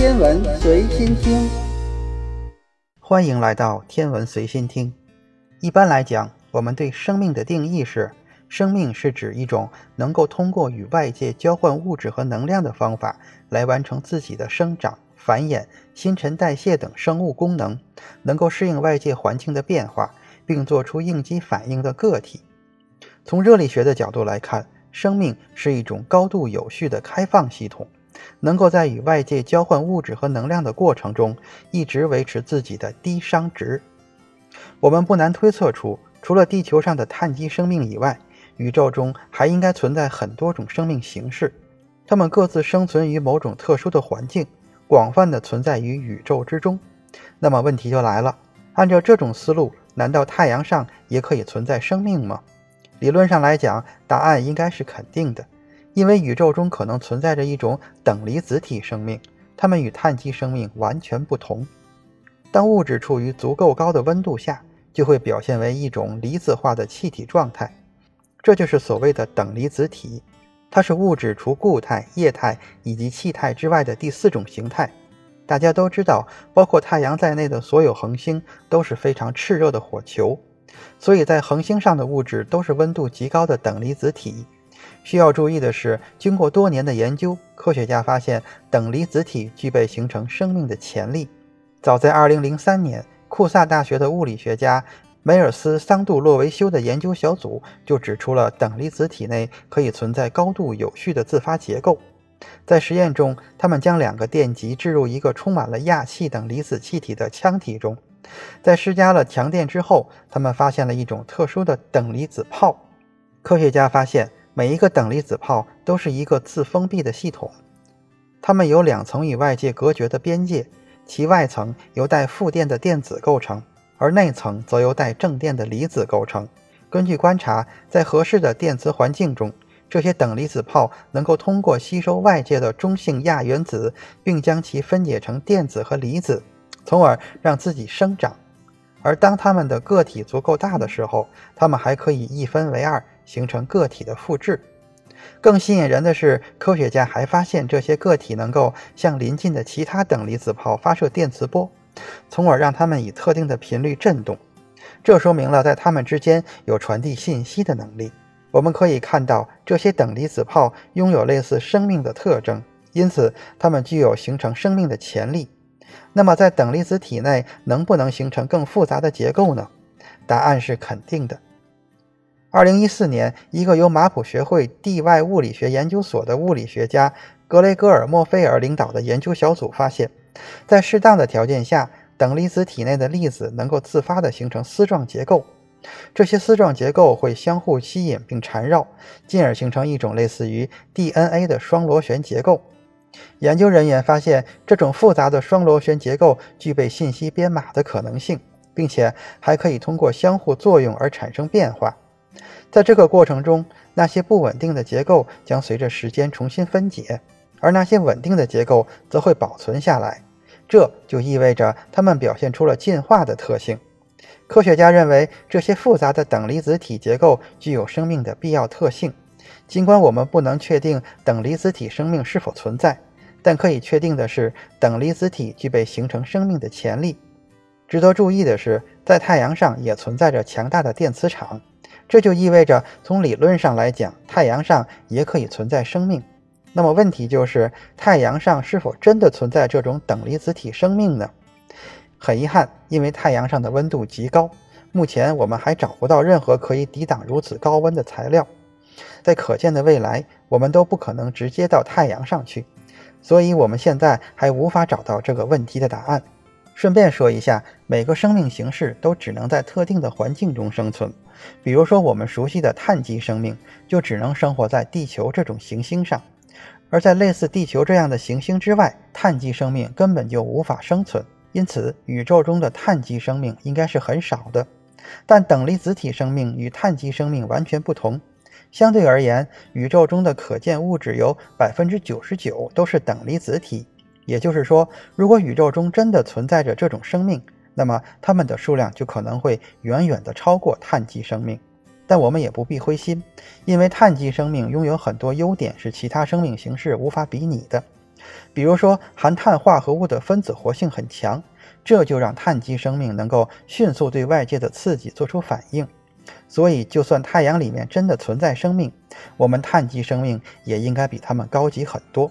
天文随心听，欢迎来到天文随心听。一般来讲，我们对生命的定义是：生命是指一种能够通过与外界交换物质和能量的方法来完成自己的生长、繁衍、新陈代谢等生物功能，能够适应外界环境的变化，并做出应激反应的个体。从热力学的角度来看，生命是一种高度有序的开放系统。能够在与外界交换物质和能量的过程中，一直维持自己的低熵值。我们不难推测出，除了地球上的碳基生命以外，宇宙中还应该存在很多种生命形式，它们各自生存于某种特殊的环境，广泛的存在于宇宙之中。那么问题就来了，按照这种思路，难道太阳上也可以存在生命吗？理论上来讲，答案应该是肯定的。因为宇宙中可能存在着一种等离子体生命，它们与碳基生命完全不同。当物质处于足够高的温度下，就会表现为一种离子化的气体状态，这就是所谓的等离子体。它是物质除固态、液态以及气态之外的第四种形态。大家都知道，包括太阳在内的所有恒星都是非常炽热的火球，所以在恒星上的物质都是温度极高的等离子体。需要注意的是，经过多年的研究，科学家发现等离子体具备形成生命的潜力。早在2003年，库萨大学的物理学家梅尔斯桑杜洛维修的研究小组就指出了等离子体内可以存在高度有序的自发结构。在实验中，他们将两个电极置入一个充满了氩气等离子气体的腔体中，在施加了强电之后，他们发现了一种特殊的等离子泡。科学家发现。每一个等离子泡都是一个自封闭的系统，它们有两层与外界隔绝的边界，其外层由带负电的电子构成，而内层则由带正电的离子构成。根据观察，在合适的电磁环境中，这些等离子泡能够通过吸收外界的中性亚原子，并将其分解成电子和离子，从而让自己生长。而当它们的个体足够大的时候，它们还可以一分为二。形成个体的复制。更吸引人的是，科学家还发现这些个体能够向邻近的其他等离子泡发射电磁波，从而让它们以特定的频率振动。这说明了在它们之间有传递信息的能力。我们可以看到，这些等离子泡拥有类似生命的特征，因此它们具有形成生命的潜力。那么，在等离子体内能不能形成更复杂的结构呢？答案是肯定的。二零一四年，一个由马普学会地外物理学研究所的物理学家格雷戈尔·莫菲尔领导的研究小组发现，在适当的条件下，等离子体内的粒子能够自发地形成丝状结构。这些丝状结构会相互吸引并缠绕，进而形成一种类似于 DNA 的双螺旋结构。研究人员发现，这种复杂的双螺旋结构具备信息编码的可能性，并且还可以通过相互作用而产生变化。在这个过程中，那些不稳定的结构将随着时间重新分解，而那些稳定的结构则会保存下来。这就意味着它们表现出了进化的特性。科学家认为，这些复杂的等离子体结构具有生命的必要特性。尽管我们不能确定等离子体生命是否存在，但可以确定的是，等离子体具备形成生命的潜力。值得注意的是，在太阳上也存在着强大的电磁场。这就意味着，从理论上来讲，太阳上也可以存在生命。那么问题就是，太阳上是否真的存在这种等离子体生命呢？很遗憾，因为太阳上的温度极高，目前我们还找不到任何可以抵挡如此高温的材料。在可见的未来，我们都不可能直接到太阳上去，所以我们现在还无法找到这个问题的答案。顺便说一下，每个生命形式都只能在特定的环境中生存。比如说，我们熟悉的碳基生命就只能生活在地球这种行星上，而在类似地球这样的行星之外，碳基生命根本就无法生存。因此，宇宙中的碳基生命应该是很少的。但等离子体生命与碳基生命完全不同。相对而言，宇宙中的可见物质有百分之九十九都是等离子体。也就是说，如果宇宙中真的存在着这种生命，那么它们的数量就可能会远远的超过碳基生命，但我们也不必灰心，因为碳基生命拥有很多优点是其他生命形式无法比拟的。比如说，含碳化合物的分子活性很强，这就让碳基生命能够迅速对外界的刺激做出反应。所以，就算太阳里面真的存在生命，我们碳基生命也应该比它们高级很多。